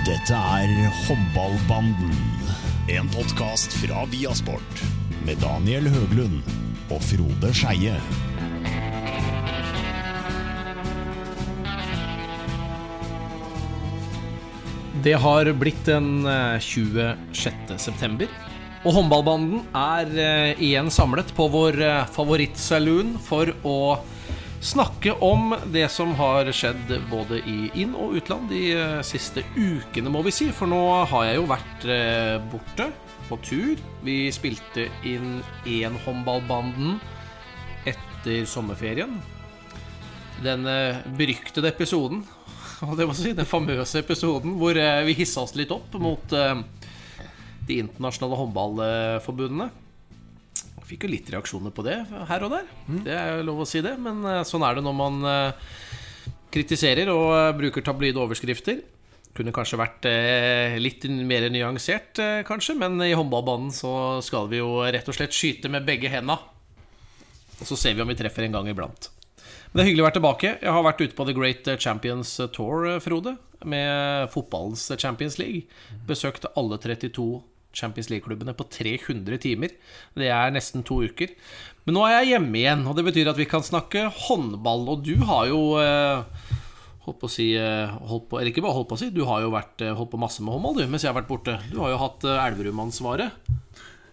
Dette er Håndballbanden. En podkast fra Viasport. Med Daniel Høglund og Frode Skeie. Det har blitt den eh, 26. september, og håndballbanden er eh, igjen samlet på vår eh, favorittsaloon for å snakke om det som har skjedd både i inn- og utland de eh, siste ukene, må vi si. For nå har jeg jo vært eh, borte på tur. Vi spilte inn én håndballbanden etter sommerferien. Den eh, beryktede episoden det må si, den famøse episoden hvor vi hissa oss litt opp mot de internasjonale håndballforbundene. Fikk jo litt reaksjoner på det her og der. Det er jo lov å si det, men eh, sånn er det når man eh, kritiserer og eh, bruker tabloide overskrifter. Kunne kanskje vært litt mer nyansert, kanskje, men i håndballbanen så skal vi jo rett og slett skyte med begge henda. Og så ser vi om vi treffer en gang iblant. Men det er hyggelig å være tilbake. Jeg har vært ute på The Great Champions Tour, Frode. Med fotballens Champions League. Besøkt alle 32 Champions League-klubbene på 300 timer. Det er nesten to uker. Men nå er jeg hjemme igjen, og det betyr at vi kan snakke håndball. Og du har jo eh, holdt på å si eh, holdt på, Eller ikke bare holdt på å si, du har jo vært, eh, holdt på masse med håndball du, mens jeg har vært borte. Du har jo hatt eh, Elverum-ansvaret.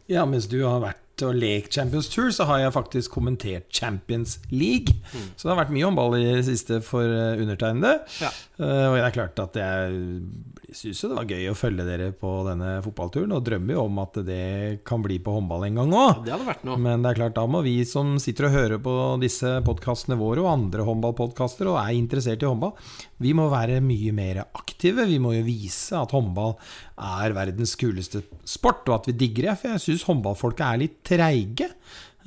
Ja, mens du har vært og lekt Champions Tour, så har jeg faktisk kommentert Champions League. Så det har vært mye håndball i det siste for eh, undertegnede. Ja. Uh, og det er klart at jeg syns jo det var gøy å følge dere på denne fotballturen, og drømmer jo om at det kan bli på håndball en gang òg. Noe. Men det er klart, da må vi som sitter og hører på disse podkastene våre, og andre håndballpodkaster, og er interessert i håndball, vi må være mye mer aktive. Vi må jo vise at håndball er verdens kuleste sport, og at vi digger det. For jeg syns håndballfolket er litt treige.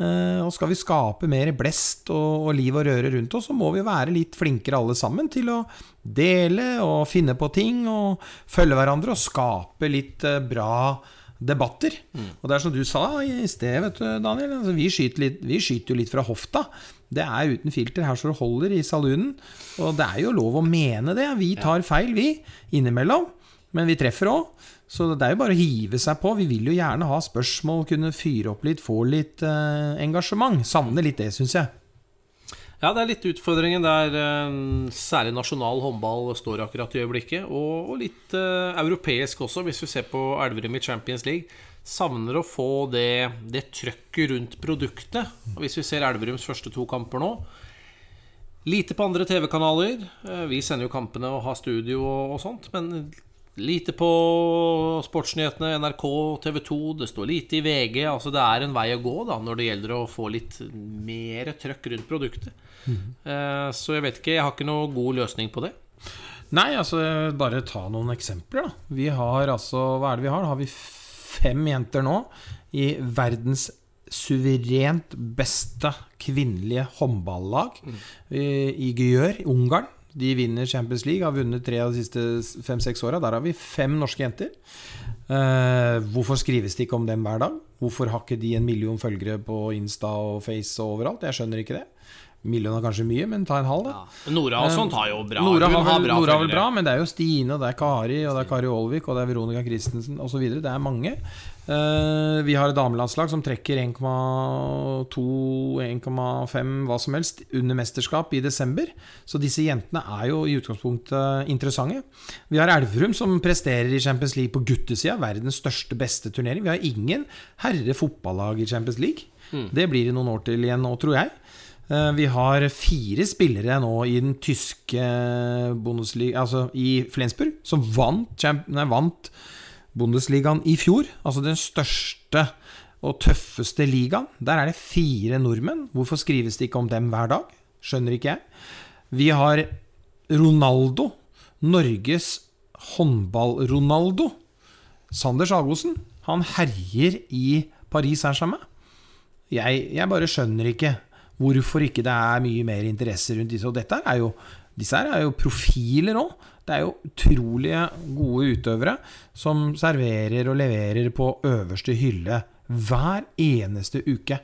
Eh, og skal vi skape mer blest og, liv og røre rundt oss, så må vi være litt flinkere alle sammen til å dele og finne på ting og følge hverandre og skape litt eh, bra debatter. Og det er som du sa i sted, vet du, Daniel. Altså, vi, skyter litt, vi skyter jo litt fra hofta. Det er uten filter her så det holder i saloonen. Og det er jo lov å mene det. Vi tar feil, vi, innimellom. Men vi treffer òg. Så det er jo bare å hive seg på. Vi vil jo gjerne ha spørsmål, kunne fyre opp litt, få litt eh, engasjement. Savner litt det, syns jeg. Ja, det er litt utfordringen der eh, særlig nasjonal håndball står akkurat i øyeblikket. Og, og litt eh, europeisk også, hvis vi ser på Elverum i Champions League. Savner å få det, det trøkket rundt produktet. Og hvis vi ser Elverums første to kamper nå Lite på andre TV-kanaler. Eh, Vi sender jo kampene og har studio og, sånt. Men lite på Sportsnyhetene, NRK, TV 2. Det står lite i VG. Altså Det er en vei å gå da når det gjelder å få litt mer trøkk rundt produktet. Eh, Så jeg vet ikke, jeg har ikke noe god løsning på det. Nei, altså bare ta noen eksempler, da. Vi har altså Hva er det vi har? Da har vi fem jenter nå i verdens suverent beste kvinnelige håndballag i i Gjør, Ungarn. De vinner Champions League, har vunnet tre av de siste fem-seks åra. Der har vi fem norske jenter. Eh, hvorfor skrives det ikke om dem hver dag? Hvorfor har ikke de en million følgere på Insta og Face og overalt? Jeg skjønner ikke det. Million er kanskje mye, men ta en halv, da. Nora og sånn har jo bra. Nora har vel bra Nora vel bra, men det er jo Stine, og det er Kari, og det er Kari Aalvik, og det er Veronica Christensen osv. Det er mange. Eh, vi har et damelandslag som trekker 1,2, 1,5, hva som helst under mesterskap i desember. Så disse jentene er jo i utgangspunktet interessante. Vi har Elverum som presterer i Champions League på guttesida. Verdens største, beste turnering. Vi har ingen herre fotballag i Champions League. Det blir det noen år til igjen nå, tror jeg. Eh, Vi har fire spillere nå i den tyske Bundesliga Altså i Flensburg, som vant, nei, vant Bundesligaen i fjor. Altså den største og tøffeste ligaen. Der er det fire nordmenn. Hvorfor skrives det ikke om dem hver dag? Skjønner ikke jeg. Vi har Ronaldo. Norges håndball-Ronaldo. Sander Sagosen. Han herjer i Paris Saint-Germain. Jeg, jeg bare skjønner ikke hvorfor ikke det er mye mer interesse rundt disse. Og dette er jo, disse her er jo profiler òg. Det er jo utrolige gode utøvere som serverer og leverer på øverste hylle hver eneste uke.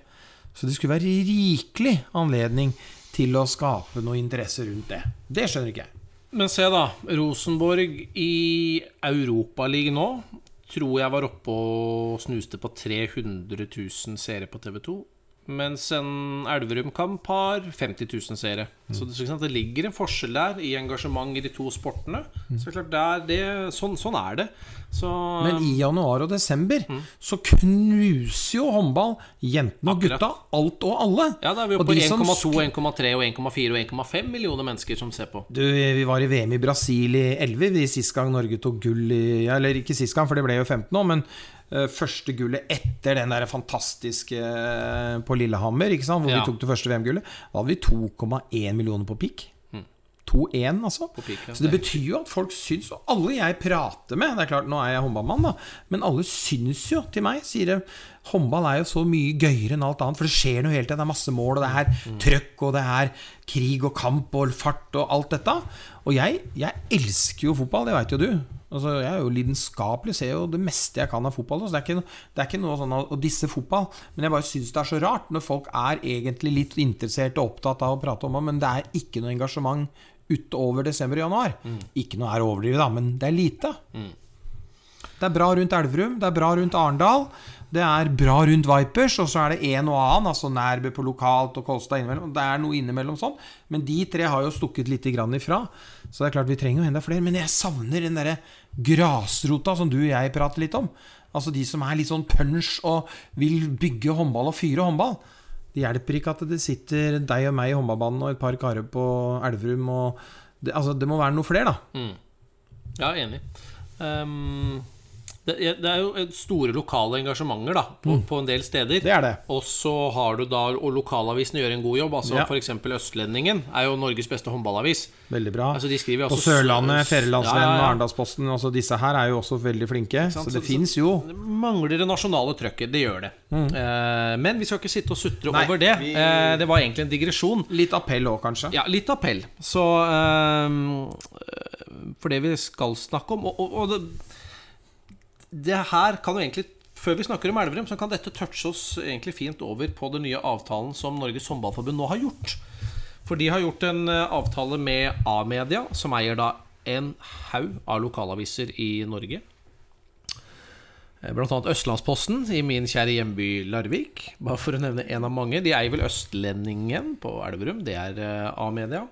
Så det skulle være rikelig anledning til å skape noe interesse rundt det. Det skjønner ikke jeg. Men se, da. Rosenborg i Europaligaen nå tror jeg var oppe og snuste på 300 000 seere på TV2. Mens en Elverum-kamp har 50 000 seere. Så det, så det ligger en forskjell der i engasjement i de to sportene. Så er klart, det er det, sånn, sånn er det. Så Men i januar og desember så knuser jo håndball jentene og gutta alt og alle. Ja, da er vi oppe på 1,2, 1,3, og 1,4 og 1,5 millioner mennesker som ser på. Du, vi var i VM i Brasil i 11, vi sist gang Norge tok gull i Eller ikke sist gang, for det ble jo 15 nå, men første gullet etter den der fantastiske eh, på Lillehammer, ikke sant, hvor Ja. vi tok det første VM-gullet, da hadde vi 2,1 millioner på pikk. 2-1, altså. På peak, ja. Så det betyr jo at folk syns Og alle jeg prater med Det er klart, nå er jeg håndballmann, da, men alle syns jo til meg, sier det Håndball er jo så mye gøyere enn alt annet, for det skjer noe hele tiden. Det er masse mål, og det er trøkk, og det er krig og kamp og fart og alt dette. Og jeg, jeg elsker jo fotball, det veit jo du. Altså, jeg er jo lidenskapelig, ser jo det meste jeg kan av fotball. Så det, er ikke, det er ikke noe sånn å disse fotball, men jeg bare syns det er så rart når folk er egentlig litt interessert og opptatt av å prate om det, men det er ikke noe engasjement utover desember og januar. Ikke noe er å overdrive, da, men det er lite. Det er bra rundt Elverum, det er bra rundt Arendal. Det er bra rundt Vipers, og så er det en og annen, altså Nærbø på lokalt og Kolstad innimellom. Det er noe innimellom sånn. Men de tre har jo stukket litt ifra. Så det er klart vi trenger jo enda flere. Men jeg savner den derre grasrota som du og jeg prater litt om. Altså de som er litt sånn punch og vil bygge håndball og fyre håndball. Det hjelper ikke at det sitter deg og meg i håndballbanen og et par karer på Elverum og det, Altså, det må være noe flere, da. Ja, enig. Ehm, det, det er jo store lokale engasjementer da, på, på en del steder. Mm. Det er det. Og så har du da Og lokalavisene gjør en god jobb. Altså Ja. eksempel Østlendingen er jo Norges beste håndballavis. Veldig bra. Altså, de skriver jo På Sørlandet, Fedrelandsvennen Ja, ja, ja. Arendalsposten. Altså disse her er jo også veldig flinke. Så det fins jo. Det mangler det nasjonale trøkket. Det gjør det. Eh, men vi skal ikke sitte og sutre Mm. Nei, over det. vi- Eh, det var egentlig en digresjon. Litt appell òg, kanskje. Ja, litt appell. Så eh, For det vi skal snakke om Og, og, og det, det her kan jo egentlig Før vi snakker om Elverum, så kan dette touche oss egentlig fint over på den nye avtalen som Norges Håndballforbund nå har gjort. For de har gjort en eh, avtale med A-media, som eier da en haug av lokalaviser i Norge. Eh, Blant annet Østlandsposten i min kjære hjemby Larvik. Bare for å nevne en av mange. De eier vel Østlendingen på Elverum. Det er eh, A-media.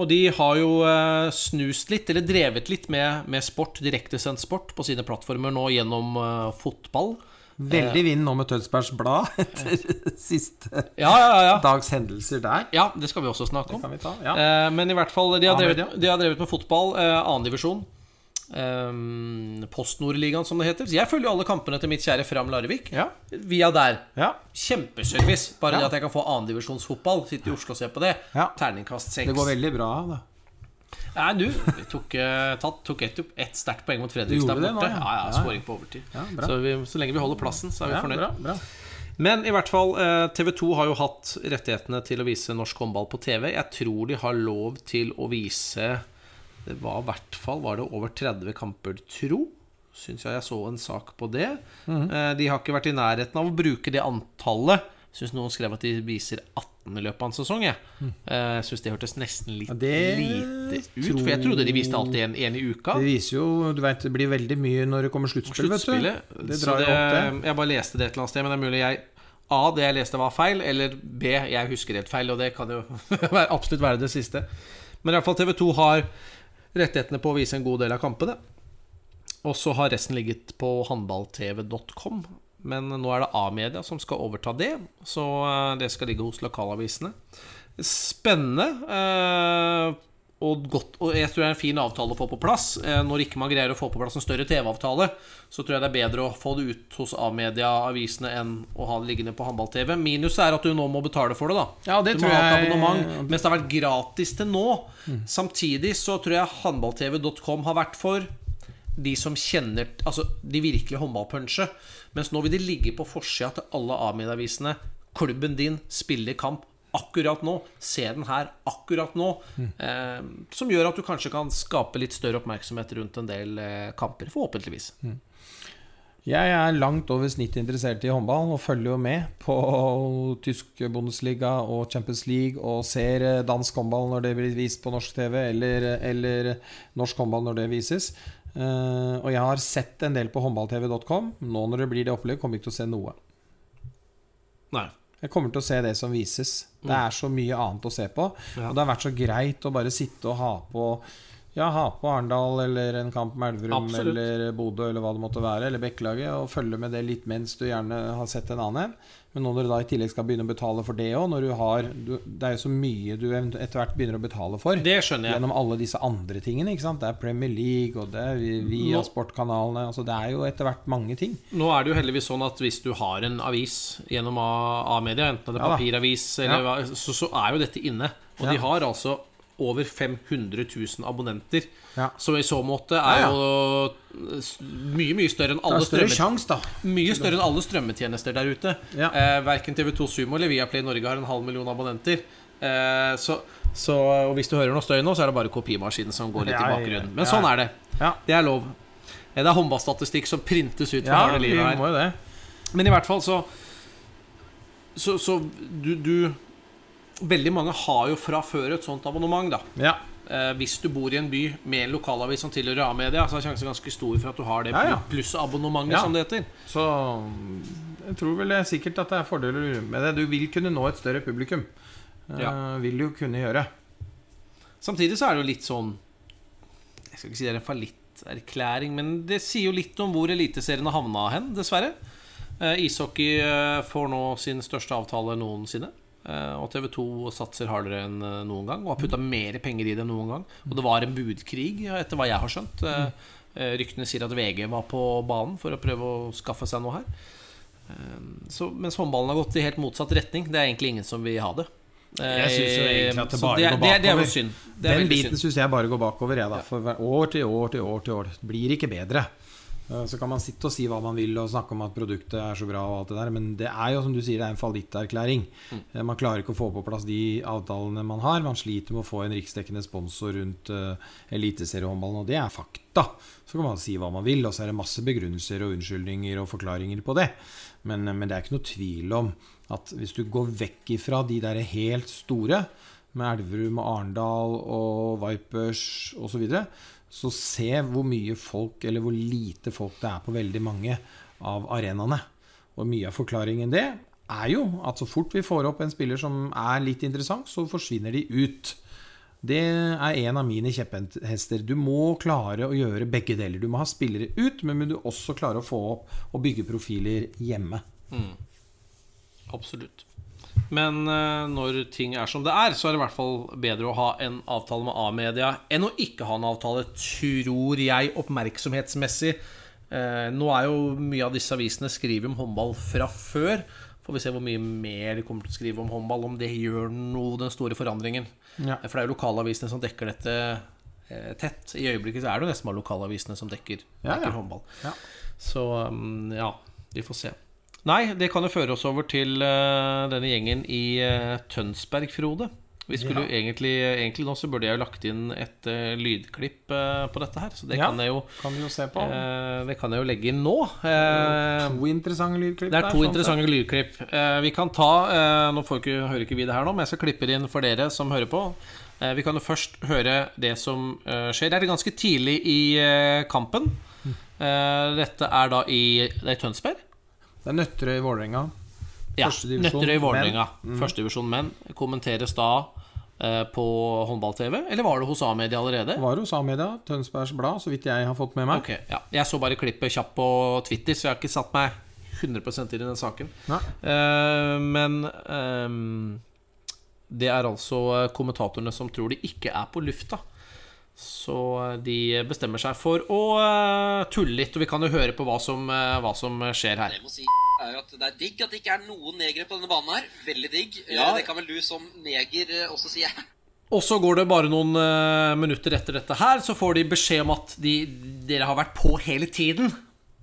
Og de har jo eh, snust litt, eller drevet litt med, med sport, direktesendt sport, på sine plattformer nå gjennom eh, fotball. Veldig vind nå med Tønsbergs Blad etter siste Ja, ja, ja. dags hendelser der. Ja, det skal vi også snakke om. kan vi ta, ja. Eh, men i hvert fall, de har drevet, de har drevet med fotball. Eh, Annendivisjon. Eh, Postnordligaen, som det heter. Så jeg følger jo alle kampene til mitt kjære Fram Larvik Ja. via der. Ja. Kjempeservice. Bare Ja. det at jeg kan få annendivisjonsfotball. Sitte i Oslo og se på det. Terningkast seks. Det går veldig bra, da. Nei, du, vi tok, eh, tatt, tok ett et sterkt poeng mot Fredrikstad borte. ja. Ja, ja. Skåring på overtid. Ja, så, vi, så lenge vi holder plassen, så er vi Ja, fornøyd. bra, bra. Men i hvert fall, TV 2 har jo hatt rettighetene til å vise norsk håndball på TV. Jeg tror de har lov til å vise Det var i hvert fall var det over 30 kamper, tro. Syns jeg jeg så en sak på det. Mm. Eh, De har ikke vært i nærheten av å bruke det antallet. Syns noen skrev at de viser i løpet av en sesong. Jeg mm. Syns det hørtes nesten litt Ja, lite ut. For jeg trodde de viste alltid en, en i uka. Det viser jo Du vet, det blir veldig mye når det kommer sluttspill, vet du. Det drar det, opp det. jeg bare leste det et eller annet sted, men det er mulig jeg A. Det jeg leste, var feil, eller B. Jeg husker helt feil, og det kan jo absolutt være det siste. Men i hvert fall TV2 har rettighetene på å vise en god del av kampene. Og så har resten ligget på håndballtv.com. Men nå er det A-media som skal overta det, så eh, det skal ligge hos lokalavisene. Spennende. eh, og, godt, og jeg tror det er en fin avtale å få på plass. Eh, Når ikke man greier å få på plass en større TV-avtale, så tror jeg det er bedre å få det ut hos A-media-avisene enn å ha det liggende på håndball-TV. Minus er at du nå må betale for det, da. Ja, det du må tror ha et jeg- mens det har vært gratis til nå. Samtidig så tror jeg håndballtv.com har vært for de som kjenner Altså de virkelige håndballpunchet. Mens nå vil de ligge på forsida til alle A-medieavisene. Klubben din spiller kamp akkurat nå. Se den her akkurat nå. Eh, som gjør at du kanskje kan skape litt større oppmerksomhet rundt en del eh, kamper. Forhåpentligvis. Jeg er langt over snittet interessert i håndball og følger jo med på tysk Bundesliga og Champions League og ser eh, dansk håndball når det blir vist på norsk TV, eller, eller norsk håndball når det vises. Eh, og jeg har sett en del på håndballtv.com. Nå når det blir det opplegget, kommer jeg ikke til å se noe. Nei. Jeg kommer til å se det som vises. Det er så mye annet å se på. Og det har vært så greit å bare sitte og ha på Ja, ha på Arendal eller en kamp med Elverum Absolutt. eller Bodø eller hva det måtte være, eller Bekkelaget, og følge med det litt mens du gjerne har sett en annen en. Men nå når du da i tillegg skal begynne å betale for det òg, når du har du, Det er jo så mye du etter hvert begynner å betale for. Det skjønner jeg. Gjennom alle disse andre tingene. ikke sant? Det er Premier League, og det er via Nå- sportkanalene. Altså det er jo etter hvert mange ting. Nå er det jo heldigvis sånn at hvis du har en avis gjennom A-media, enten det er Ja papiravis eller Ja. så, så er jo dette inne. Og Ja. de har altså over 500 000 abonnenter. Ja. Så i så måte er jo mye, mye større enn alle større sjans. Mye større enn alle strømmetjenester der ute. Ja. Eh, verken TV2 Sumo eller Viaplay Norge har en halv million abonnenter. Eh, så, så og hvis du hører noe støy nå, så er det bare kopimaskinen som går litt Ja, i bakgrunnen. Men sånn er det. Ja, Det er lov. Eh, Det er håndballstatistikk som printes ut fra ja harde livet her. Men i hvert fall så Så, så du, du Veldig mange har jo fra før et sånt abonnement, da. Ja. Eh, hvis du bor i en by med en lokalavis som tilhører A-media, så er sjansen ganske stor for at du har det Ja, ja. plussabonnementet, Ja. som det heter. Så jeg tror vel er sikkert at det er fordeler med det. Du vil kunne nå et større publikum. Ja. Eh, vil du kunne gjøre. Samtidig så er det jo litt sånn Jeg skal ikke si det er en fallitterklæring, men det sier jo litt om hvor Eliteserien har havna hen, dessverre. Eh, ishockey eh, får nå sin største avtale noensinne. Eh, og TV2 satser hardere enn eh, noen gang og har putta mer penger i det enn noen gang. Og det var en budkrig, etter hva jeg har skjønt. Eh, ryktene sier at VG var på banen for å prøve å skaffe seg noe her. Så, mens håndballen har gått i helt motsatt retning. Det er egentlig ingen som vil ha det. Jeg synes jo egentlig at det bare det, går er- det, er- det er bakover. synd. Det er Den biten syns jeg bare går bakover, jeg, da. For år til år til år til år. Det blir ikke bedre. Eh, Så kan man sitte og si hva man vil og snakke om at produktet er så bra, og alt det der, men det er jo som du sier, det er en fallitterklæring. Mm. Man klarer ikke å få på plass de avtalene man har. Man sliter med å få en riksdekkende sponsor rundt uh, eliteseriehåndballen, og det er fakta. Så kan man si hva man vil, og så er det masse begrunnelser og unnskyldninger og forklaringer på det. Men, men det er ikke noe tvil om at hvis du går vekk ifra de der helt store, med Elverum og Arendal og Vipers osv., så, videre, så se hvor mye folk, eller hvor lite folk det er på veldig mange av arenaene. Og mye av forklaringen det er jo at så fort vi får opp en spiller som er litt interessant, så forsvinner de ut. Det er en av mine kjepphester. Du må klare å gjøre begge deler. Du må ha spillere ut, men må du også klare å få opp og bygge profiler hjemme. Absolutt. Men eh, når ting er som det er, så er det i hvert fall bedre å ha en avtale med A-media enn å ikke ha en avtale, tror jeg, oppmerksomhetsmessig. Eh, nå er jo mye av disse avisene skriver om håndball fra før. Får vi se hvor mye mer de kommer til å skrive om håndball, om det gjør noe, den store forandringen. Ja. For det er jo lokalavisene som dekker dette eh, tett. I øyeblikket så er det jo nesten bare lokalavisene som dekker, Ja, ja. håndball. Ja. Så um, ja, vi får se. Nei, det kan jo føre oss over til uh, denne gjengen i uh, Tønsberg, Frode. Vi skulle jo egentlig, egentlig nå så burde jeg jo lagt inn et uh, lydklipp på dette her. Så det Ja, kan jeg jo Kan jo se på. Det kan jeg jo legge inn nå. To interessante lydklipp det er der, to sånn interessante lydklipp. Eh, vi kan ta Nå får ikke, hører ikke vi det her nå, men jeg skal klippe det inn for dere som hører på. Vi kan jo først høre det som skjer. Det er ganske tidlig i kampen. Eh, dette er da i, det er i Tønsberg. Det er Nøtterøy Vålerenga. Ja, Førstedivisjon Nøtterøy Vålerenga. menn. Mm. Førstedivisjon menn. Kommenteres da eh, på håndball-TV, eller var det hos A-media allerede? Var hos A-media, Tønsbergs Blad, så vidt jeg har fått med meg. Ok, ja. Jeg så bare klippet kjapt på Twitter, så jeg har ikke satt meg 100 inn i den saken. Eh, men eh, det er altså kommentatorene som tror de ikke er på lufta. Så eh, de bestemmer seg for å eh, tulle litt, og vi kan jo høre på hva som, eh, hva som skjer her. jeg må si er at det er digg at det ikke er noen negere på denne banen her. Veldig digg. Ja. Det kan vel du som neger eh, også si. Og så går det bare noen eh, minutter etter dette her, så får de beskjed om at de, dere har vært på hele tiden.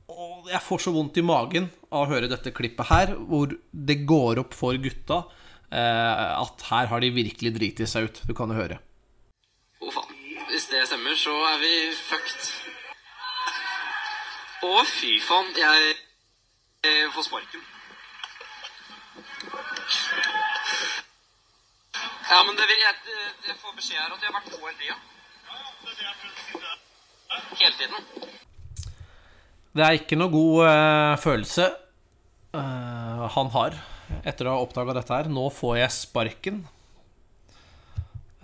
Og jeg får så vondt i magen av å høre dette klippet her, hvor det går opp for gutta eh, at her har de virkelig driti seg ut. Du kan jo høre. Oh, faen. Hvis det stemmer, så er vi fucked. Å fy faen. Jeg, jeg får sparken. Ja, men det vil, jeg, jeg får beskjed her at jeg har vært på hele tida. Hele tiden. Det er ikke noe god uh, følelse uh, han har etter å ha oppdaga dette her. Nå får jeg sparken.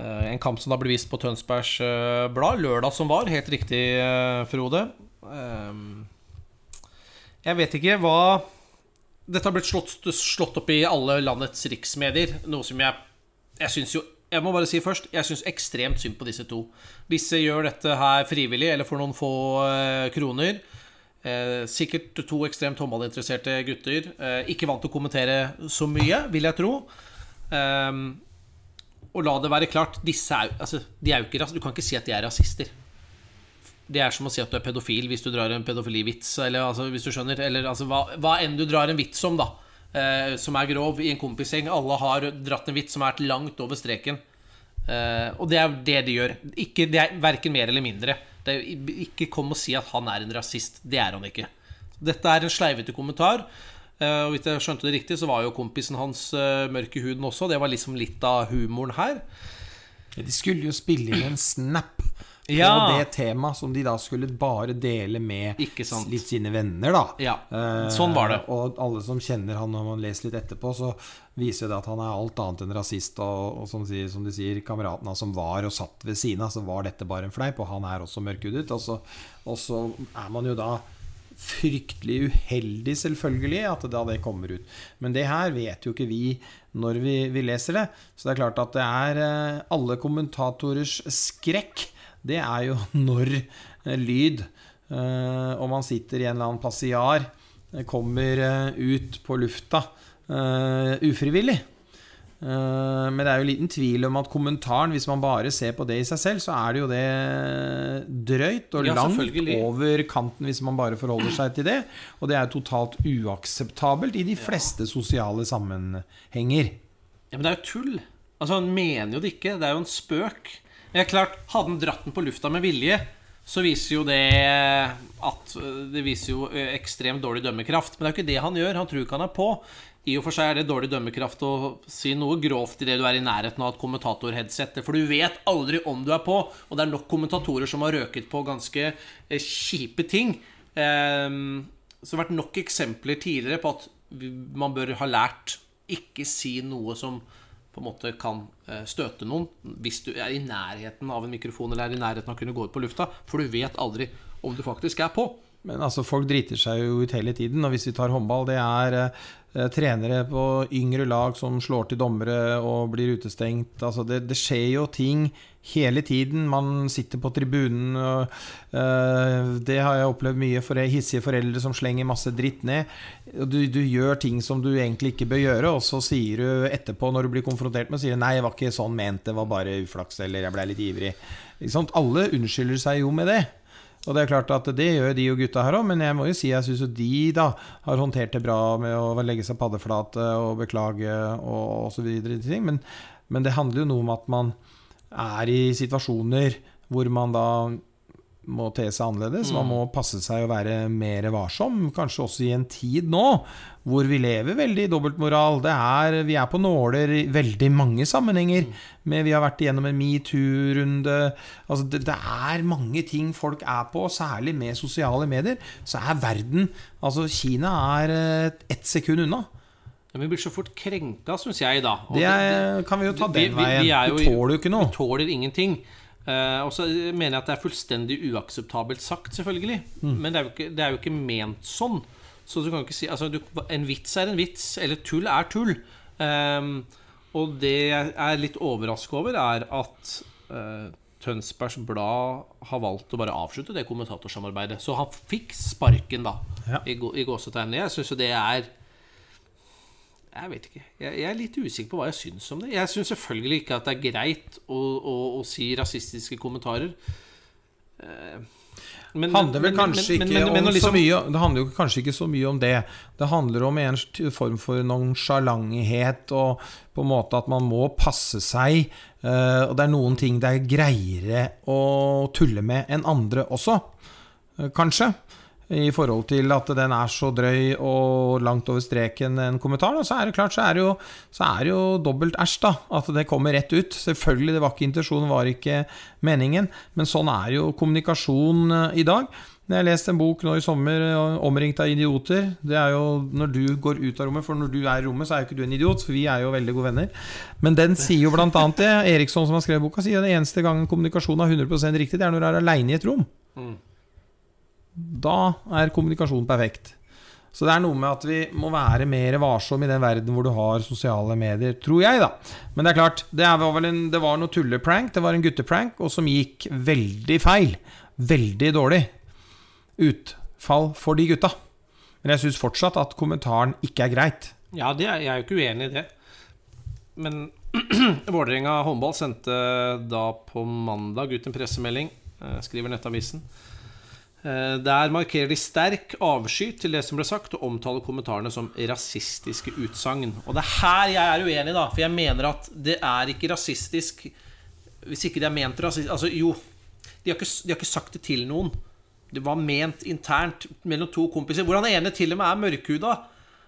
Eh, en kamp som da ble vist på Tønsbergs eh, Blad lørdag som var. Helt riktig, eh, Frode. Jeg vet ikke hva Dette har blitt slått, slått opp i alle landets riksmedier. Noe som jeg Jeg syns jo Jeg må bare si først Jeg syns ekstremt synd på disse to. Disse gjør dette her frivillig eller for noen få kroner. Eh, sikkert to ekstremt håndballinteresserte gutter. Eh, ikke vant til å kommentere så mye, vil jeg tro. Eh, og la det være klart, disse er, altså, de er jo ikke, rasister. du kan ikke si at de er rasister. Det er som å si at du er pedofil hvis du drar en pedofilivits, eller altså, hvis du skjønner. Eller altså, hva, hva enn du drar en vits om, da. Eh, som er grov i en kompisgjeng. Alle har dratt en vits som er langt over streken. Eh, og det er det de gjør. Ikke, det er Verken mer eller mindre. Er, ikke kom og si at han er en rasist. Det er han ikke. Dette er en sleivete kommentar. Eh, og hvis jeg skjønte det riktig, så var jo kompisen hans uh, mørk i huden også. Det var liksom litt av humoren her. De skulle jo spille inn en snap Ja. på det temaet som de da skulle bare dele med litt sine venner, da. Ja, Eh, sånn var det. Og alle som kjenner han når man leser litt etterpå, så viser det at han er alt annet enn rasist. Og, og som, sier, som de sier, kameratene som var og satt ved siden av, så var dette bare en fleip, og han er også mørkhudet. Og og så er man jo da fryktelig uheldig, selvfølgelig, at da det kommer ut. Men det her vet jo ikke vi når vi, vi leser det. Så det er klart at det er eh, alle kommentatorers skrekk. Det er jo når eh, lyd, eh, og man sitter i en eller annen passiar, kommer ut på lufta ufrivillig. Eh, Men det er jo liten tvil om at kommentaren, hvis man bare ser på det i seg selv, så er det jo det drøyt og Ja, langt over kanten hvis man bare forholder seg til det. Og det er totalt uakseptabelt i de fleste sosiale sammenhenger. Ja, Men det er jo tull. Altså, Han mener jo det ikke. Det er jo en spøk. Er klart, Hadde han dratt den på lufta med vilje, så viser jo det at Det viser jo eh, ekstremt dårlig dømmekraft. Men det er jo ikke det han gjør. Han tror ikke han er på. I og for seg er det dårlig dømmekraft å si noe grovt idet du er i nærheten av et kommentatorheadset. For du vet aldri om du er på, og det er nok kommentatorer som har røket på ganske eh, kjipe ting. Ehm, så det har vært nok eksempler tidligere på at man bør ha lært ikke si noe som på en måte kan eh, støte noen hvis du er i nærheten av en mikrofon eller er i nærheten av å kunne gå ut på lufta, for du vet aldri om du faktisk er på. Men altså, folk driter seg jo ut hele tiden. Og hvis vi tar håndball, det er eh, trenere på yngre lag som slår til dommere og blir utestengt. Altså, det, det skjer jo ting hele tiden. Man sitter på tribunen. Og, eh, det har jeg opplevd mye. For hissige foreldre som slenger masse dritt ned. Du, du gjør ting som du egentlig ikke bør gjøre, og så sier du etterpå, når du blir konfrontert med, sier nei, det var ikke sånn ment, det var bare uflaks, eller jeg ble litt ivrig. Alle unnskylder seg jo med det. Og det er klart at det gjør de og gutta her òg, men jeg må jo si jeg syns jo de da har håndtert det bra med å legge seg paddeflate og beklage og, osv. Men Men det handler jo noe om at man er i situasjoner hvor man da må te seg annerledes. Man må passe seg å være mer varsom. Kanskje også i en tid nå hvor vi lever veldig i dobbeltmoral. Det er, vi er på nåler i veldig mange sammenhenger. Men vi har vært igjennom en metoo-runde. Altså, det, det er mange ting folk er på, særlig med sosiale medier. Så er verden Altså, Kina er eh, ett sekund unna. Ja, vi blir så fort krenka, syns jeg, da. Og Det er, kan vi jo ta vi- den vi- vi veien. er jo- vi tåler jo ikke noe. Vi tåler ingenting. Eh, og så mener jeg at det er fullstendig uakseptabelt sagt, selvfølgelig. Mm. Men det er, ikke, det er jo ikke ment sånn. Så du kan ikke si altså, du, En vits er en vits, eller tull er tull. Um, og det jeg er litt overrasket over, er at uh, Tønsbergs Blad har valgt å bare avslutte det kommentatorsamarbeidet. Så han fikk sparken, da, Ja. i, gå- i gåsetegnene. Jeg syns jo det er jeg vet ikke. Jeg, jeg er litt usikker på hva jeg syns om det. Jeg syns selvfølgelig ikke at det er greit å, å, å si rasistiske kommentarer. Eh, men- handler vel kanskje men- ikke men- men om liksom- så mye Det handler jo kanskje ikke så mye om det. Det handler om en form for nonsjalanthet og på en måte at man må passe seg. eh, og det er noen ting det er greiere å tulle med enn andre også, eh, kanskje. I forhold til at den er så drøy og langt over streken en kommentar. Så er det klart, så er det jo, er det jo dobbelt æsj, da. At det kommer rett ut. Selvfølgelig, det var ikke intensjonen, var ikke meningen. Men sånn er jo kommunikasjon eh, i dag. Jeg leste en bok nå i sommer, eh, 'Omringt av idioter', det er jo når du går ut av rommet, for når du er i rommet, så er jo ikke du en idiot, for vi er jo veldig gode venner. Men den sier jo blant annet det. Eriksson, som har skrevet boka, sier at den eneste gangen kommunikasjon er 100 riktig, det er når du er aleine i et rom. Da er kommunikasjon perfekt. Så det er noe med at vi må være mer varsom i den verden hvor du har sosiale medier, tror jeg, da. Men det er klart, det, var vel en, det var noe tulleprank, det var en gutteprank, og som gikk veldig feil. Veldig dårlig. Utfall for de gutta. Men jeg syns fortsatt at kommentaren ikke er greit. Ja, er, jeg er jo ikke uenig i det. Men Vålerenga håndball sendte da på mandag ut en pressemelding, eh, skriver Nettavisen. Eh, Der markerer de sterk avsky til det som ble sagt, og omtaler kommentarene som rasistiske utsagn. Og det er her jeg er uenig, da. For jeg mener at det er ikke rasistisk hvis ikke det er ment rasistisk Altså, jo, de har, ikke, de har ikke sagt det til noen. Det var ment internt mellom to kompiser. Hvor han ene til og med er mørkhuda.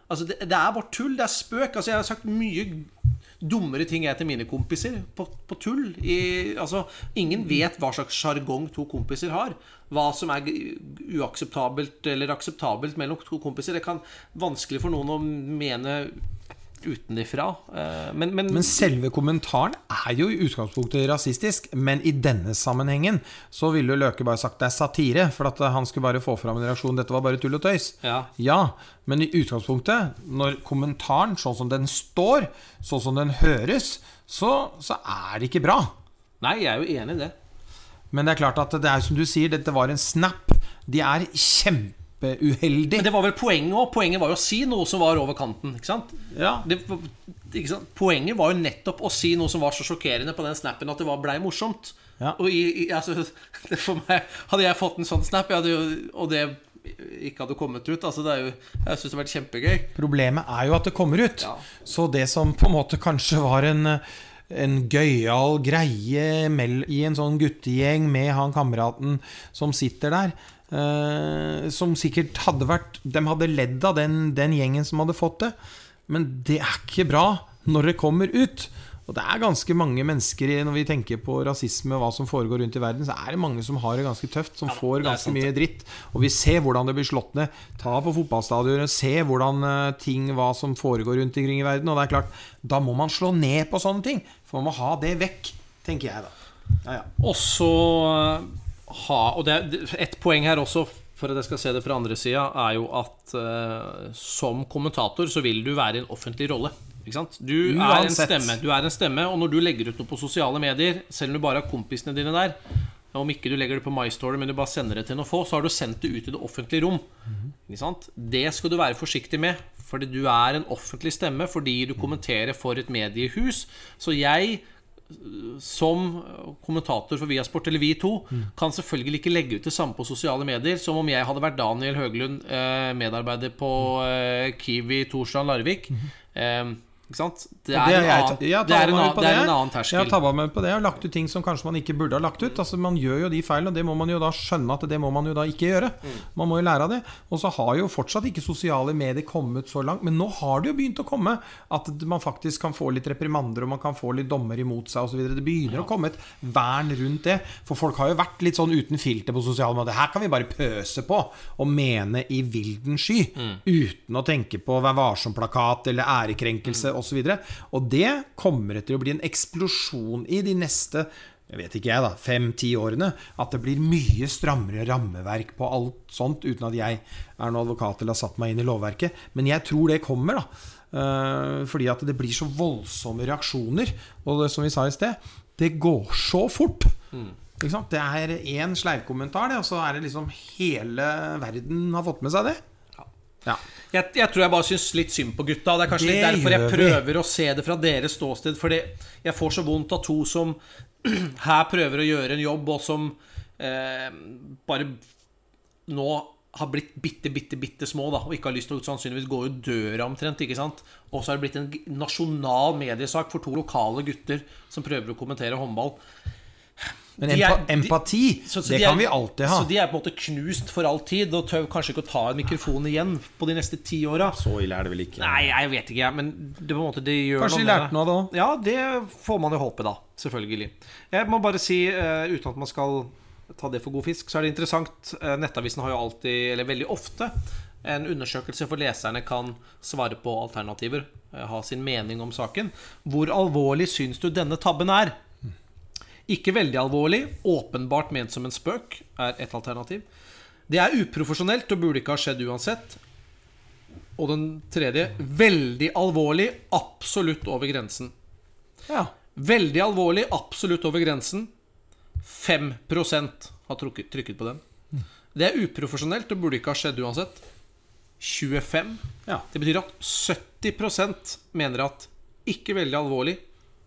Altså, det, det er bare tull. Det er spøk. Altså, jeg har sagt mye dummere ting jeg til mine kompiser på, på tull. I, altså, ingen vet hva slags sjargong to kompiser har. Hva som er uakseptabelt eller akseptabelt mellom to kompiser. Det kan vanskelig for noen å mene utenifra. Eh, Men, men, Men selve kommentaren er jo i utgangspunktet rasistisk, men i denne sammenhengen så ville jo Løke bare sagt det er satire, for at han skulle bare få fram en reaksjon. Dette var bare tull og tøys. Ja. men i utgangspunktet, når kommentaren, sånn som den står, sånn som den høres, så, så er det ikke bra. Nei, jeg er jo enig i det. Men det er klart at det er som du sier, dette var en snap. De er kjempeuheldige. Men det var vel poenget òg. Poenget var jo å si noe som var over kanten. Ikke sant? Ja. Det, ikke sant? Poenget var jo nettopp å si noe som var så sjokkerende på den snappen at det var blei morsomt. Ja. Og i, i, altså, det for meg, Hadde jeg fått en sånn snap, jo, og det ikke hadde kommet ut altså det er jo, Jeg syns det hadde vært kjempegøy. Problemet er jo at det kommer ut. Ja. Så det som på en måte kanskje var en, en gøyal greie i en sånn guttegjeng med han kameraten som sitter der eh, Som sikkert hadde vært De hadde ledd av den, den gjengen som hadde fått det. Men det er ikke bra når det kommer ut. Og det er ganske mange mennesker Når vi tenker på rasisme og hva som foregår rundt i verden, så er det mange som har det ganske tøft, som får er ganske mye dritt. Og vi ser hvordan det blir slått ned. Ta på fotballstadioner, se hvordan eh, ting, hva som foregår rundt omkring i verden. Og det er klart, da må man slå ned på sånne ting. For man må ha det vekk, tenker jeg da. Ja, ja. Og så ha Og det er et poeng her også, for at jeg skal se det fra andre sida, er jo at uh, som kommentator så vil du være i en offentlig rolle. Ikke sant? Du er en stemme, du er en stemme, og når du legger ut noe på sosiale medier, selv om du bare har kompisene dine der om ikke du legger det på MyStory, men du bare sender det til noen få, så har du sendt det ut i det offentlige rom. Ikke sant? Det skal du være forsiktig med, fordi du er en offentlig stemme fordi du kommenterer for et mediehus. Så jeg som kommentator for Viasport, eller vi to, kan selvfølgelig ikke legge ut det samme på sosiale medier som om jeg hadde vært Daniel Høglund, eh, medarbeider på eh, Kiwi Torsland Larvik. Eh, Ikke sant? Det er, det en, har jeg- annen, jeg har det er, en, det er en annen Jeg har tabba meg på det og lagt ut ting som kanskje man ikke burde ha lagt ut. Altså Man gjør jo de feilene, og det må man jo da skjønne at det må man jo da ikke gjøre. Mm. Man må jo lære av det. Og så har jo fortsatt ikke sosiale medier kommet så langt, men nå har det jo begynt å komme at man faktisk kan få litt reprimander, og man kan få litt dommer imot seg osv. Det begynner å komme et vern rundt det. For folk har jo vært litt sånn uten filter på sosiale medier. Her kan vi bare pøse på og mene i vilden sky uten å tenke på Vær varsom-plakat eller ærekrenkelse osv. Og, og det kommer til å bli en eksplosjon i de neste jeg vet ikke jeg da, fem-ti årene. At det blir mye strammere rammeverk på alt sånt, uten at jeg er noen advokat eller har satt meg inn i lovverket. Men jeg tror det kommer, da. Eh, fordi at det blir så voldsomme reaksjoner. Og det, som vi sa i sted, det går så fort. Sant? Det er én sleivkommentar, det, og så er det liksom hele verden har fått med seg det. Ja. Jeg, jeg tror jeg bare syns litt synd på gutta. Det er kanskje Det litt derfor jeg prøver vi. å se det fra deres ståsted. Fordi jeg får så vondt av to som her prøver å gjøre en jobb, og som eh, bare nå har blitt bitte, bitte, bitte små da, og ikke har lyst til å sannsynligvis gå ut døra omtrent. ikke sant? Og så har det blitt en nasjonal mediesak for to lokale gutter som prøver å kommentere håndball. Men empa er- empa de- empati, Så- så det de er- kan vi alltid ha. Så de er på en måte knust for all tid og tør kanskje ikke å ta en mikrofon igjen på de neste ti åra. Så ille er det vel ikke. Nei, jeg vet ikke, jeg. Men det på en måte, det gjør Kanskje de lærte noe av det òg. Ja, det får man jo håpe, da. Selvfølgelig. Jeg må bare si, uh, uten at man skal ta det for god fisk, så er det interessant. Uh, Nettavisen har jo alltid, eller veldig ofte, en undersøkelse for leserne kan svare på alternativer. eh, Ha sin mening om saken. Hvor alvorlig syns du denne tabben er? Ikke veldig alvorlig, åpenbart ment som en spøk, er et alternativ. Det er uprofesjonelt og burde ikke ha skjedd uansett. Og den tredje veldig alvorlig, absolutt over grensen. Ja. Veldig alvorlig, absolutt over grensen. 5% har trukket, trykket på den. Det er uprofesjonelt og burde ikke ha skjedd uansett. 25 Ja. Det betyr at 70% mener at ikke veldig alvorlig,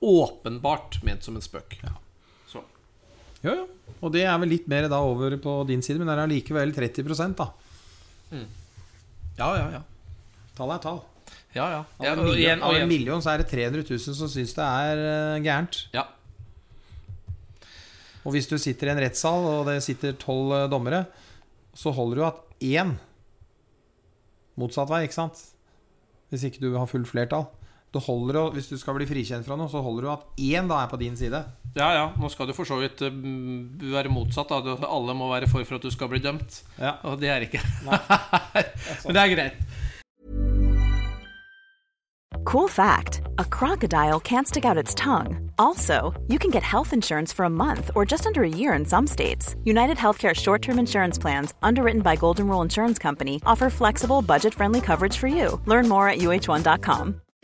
åpenbart ment som en spøk. Så. Jo, jo. Og det er vel litt mer da over på din side, men det er allikevel 30% Mm. Ja, ja, ja. Tall er tall. ja, ja. Av ja en million, av en million så er det 300 000 som syns det er eh, gærent. Ja. Og hvis du sitter i en rettssal, og det sitter tolv eh, dommere, så holder det jo at én motsatt vei, ikke sant? Hvis ikke du har fullt flertall. Det holder jo, Hvis du skal bli frikjent fra noe, så holder det at én da er på din side. ja, ja. Nå skal det for så vidt eh, være motsatt. Da. Alle må være for for at du skal bli dømt. Ja. Og det er ikke. Men det er greit. Cool fact a crocodile can't stick out its tongue. Also, you can get health insurance for a month or just under a year in some states. United Healthcare short term insurance plans, underwritten by Golden Rule Insurance Company, offer flexible, budget friendly coverage for you. Learn more at uh1.com.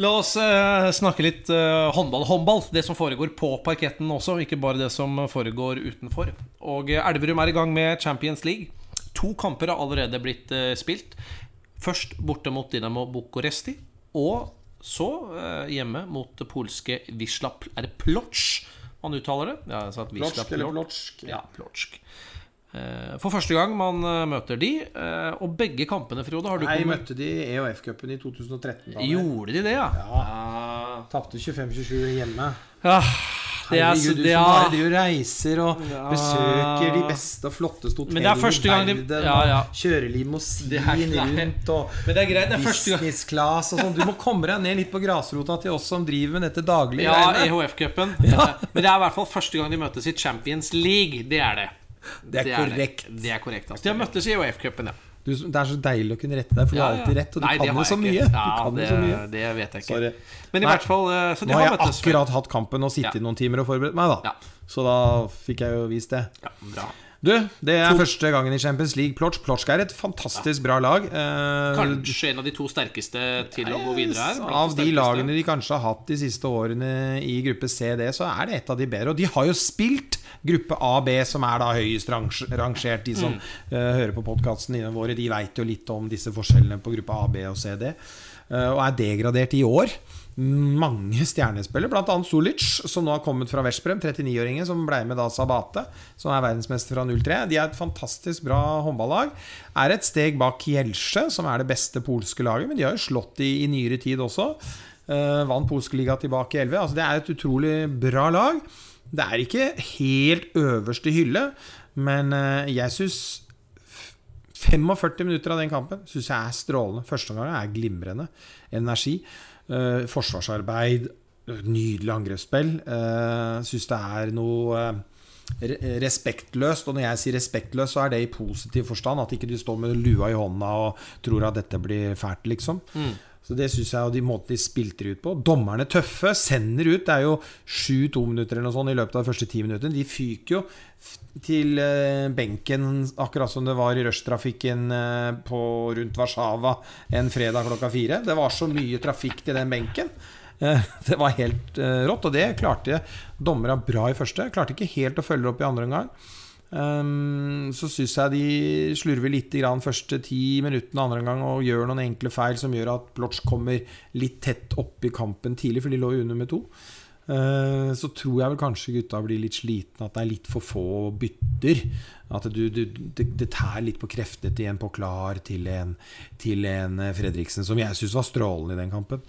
La oss eh, snakke litt eh, håndball. Håndball, det som foregår på parketten også, ikke bare det som foregår utenfor. Og eh, Elverum er i gang med Champions League. To kamper har allerede blitt eh, spilt. Først borte mot Dinamo Bucuresti, og så hjemme mot det polske Wisla Er det Plotsk man uttaler det? Ja, Plotsk eller plotsk? Ja, Plotsk. Eh, For første gang man eh, møter de, eh, og begge kampene, Frode, har du kommet møtte de i EOF-cupen i 2013. da. Gjorde de det, ja? Ja. Tapte 25-27 hjemme. Ja, Det er, Herregud, du det som er, bare driver og reiser og besøker de beste og flotteste hotellene Men det første gang de- i ja, ja. Kjører limousin nei. rundt og business class og sånn. Du må komme deg ned litt på grasrota til oss som driver med dette daglig. Ja. EHF-cupen. Men det er i hvert fall første gang de møtes i Champions League. Det er det. Det er korrekt. Det. det er korrekt altså. De har møttes i EOF-cupen, ja. Du, det er så deilig å kunne rette deg, for du Ja, har ja. alltid rett. Og du Nei, kan jo så mye. Du Ja, kan det, så mye. det vet jeg ikke. Sorry. Men i Nei. hvert fall eh, Så de Nå har har jeg møttes akkurat hatt kampen og sittet Ja. noen timer og forberedt meg, da. Ja. Så da fikk jeg jo vist det. Ja, bra. Du, det er første gangen i Champions League. Plotsk Plotsk er et fantastisk bra lag. Eh, Kanskje en av de to sterkeste til å gå videre her. Av de de lagene de kanskje har hatt de siste årene i gruppe C, D, så er det et av de bedre. Og de har jo spilt gruppe A, B, som er da høyest rangert. De Mm. som eh, hører på podkastene våre, de veit jo litt om disse forskjellene på gruppe A, B og C, D. Eh, og er degradert i år. Mange stjernespillere, bl.a. Sulic, som nå har kommet fra Veszprem, 39-åringen, som ble med da Sabate, som er verdensmester fra 03. De er et fantastisk bra håndballag. Er et steg bak Gjelsje, som er det beste polske laget, men de har jo slått i, i nyere tid også. Uh, vant Polskeliga tilbake i 11. Altså, det er et utrolig bra lag. Det er ikke helt øverste hylle, men uh, jeg syns 45 minutter av den kampen synes jeg er strålende. Første omgang er glimrende. Energi. Eh, forsvarsarbeid. Nydelig angrepsspill. Uh, syns det er noe eh, re- respektløst. Og når jeg sier respektløst, så er det i positiv forstand. At ikke du står med lua i hånda og tror at dette blir fælt, liksom. Så det syns jeg, og de måten de spilte det ut på. Dommerne tøffe. Sender ut. Det er jo sju tominutter eller noe sånt i løpet av de første ti minuttene. De fyker jo til eh, benken, akkurat som det var i rushtrafikken eh, rundt Warszawa en fredag klokka fire. Det var så mye trafikk til den benken. Eh, Det var helt rått, og det klarte dommerne bra i første. Klarte ikke helt å følge opp i andre omgang. Um, så syns jeg de slurver litt grann første ti minuttene andre gang og gjør noen enkle feil som gjør at Blotch kommer litt tett opp i kampen tidlig, for de lå jo under med to. Uh, så tror jeg vel kanskje gutta blir litt slitne, at det er litt for få bytter. At du, du, det, det tær litt på kreftene til en på klar til en, til en eh, Fredriksen, som jeg syns var strålende i den kampen.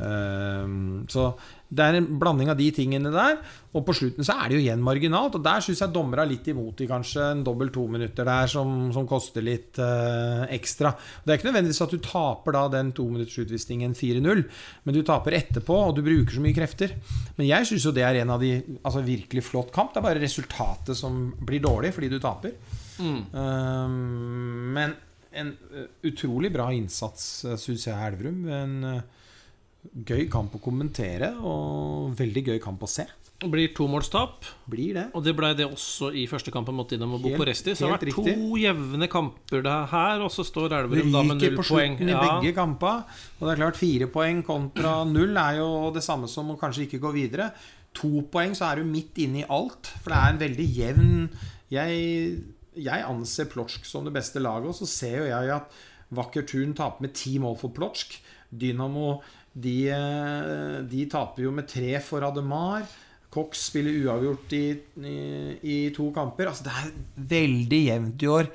Eh, så det er en blanding av de tingene der. Og på slutten så er det jo igjen marginalt. Og der syns jeg dommerne er litt imot i kanskje en dobbel to minutter der som, som koster litt uh, ekstra. Det er ikke nødvendigvis at du taper da den tominuttersutvisningen 4-0, men du taper etterpå, og du bruker så mye krefter. Men jeg syns jo det er en av de altså virkelig flott kamp. Det er bare resultatet som blir dårlig fordi du taper. Um, men en uh, utrolig bra innsats, uh, syns jeg, Elverum. En uh, gøy kamp å kommentere, og veldig gøy kamp å se. Det blir tomålstap. Blir det. Og det ble det også i første kampen mot Dinamo Bucuresti. Så det har vært vært to jevne kamper det her, og så står Elverum da med null på poeng. slutten i begge kamper. Og det er klart, fire poeng kontra null er jo det samme som å kanskje ikke gå videre. To poeng, så er du midt inne i alt. For det er en veldig jevn Jeg, jeg anser Plotsk som det beste laget, og så ser jo jeg at Vakker Turn taper med ti mål for Plotsk. Dynamo de, eh, de taper jo med tre for Ademar. Cox spiller uavgjort i, i, i to kamper. Altså Det er veldig jevnt i år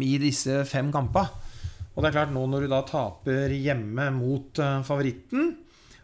i disse fem kampene. Og det er klart nå når du da taper hjemme mot eh, favoritten,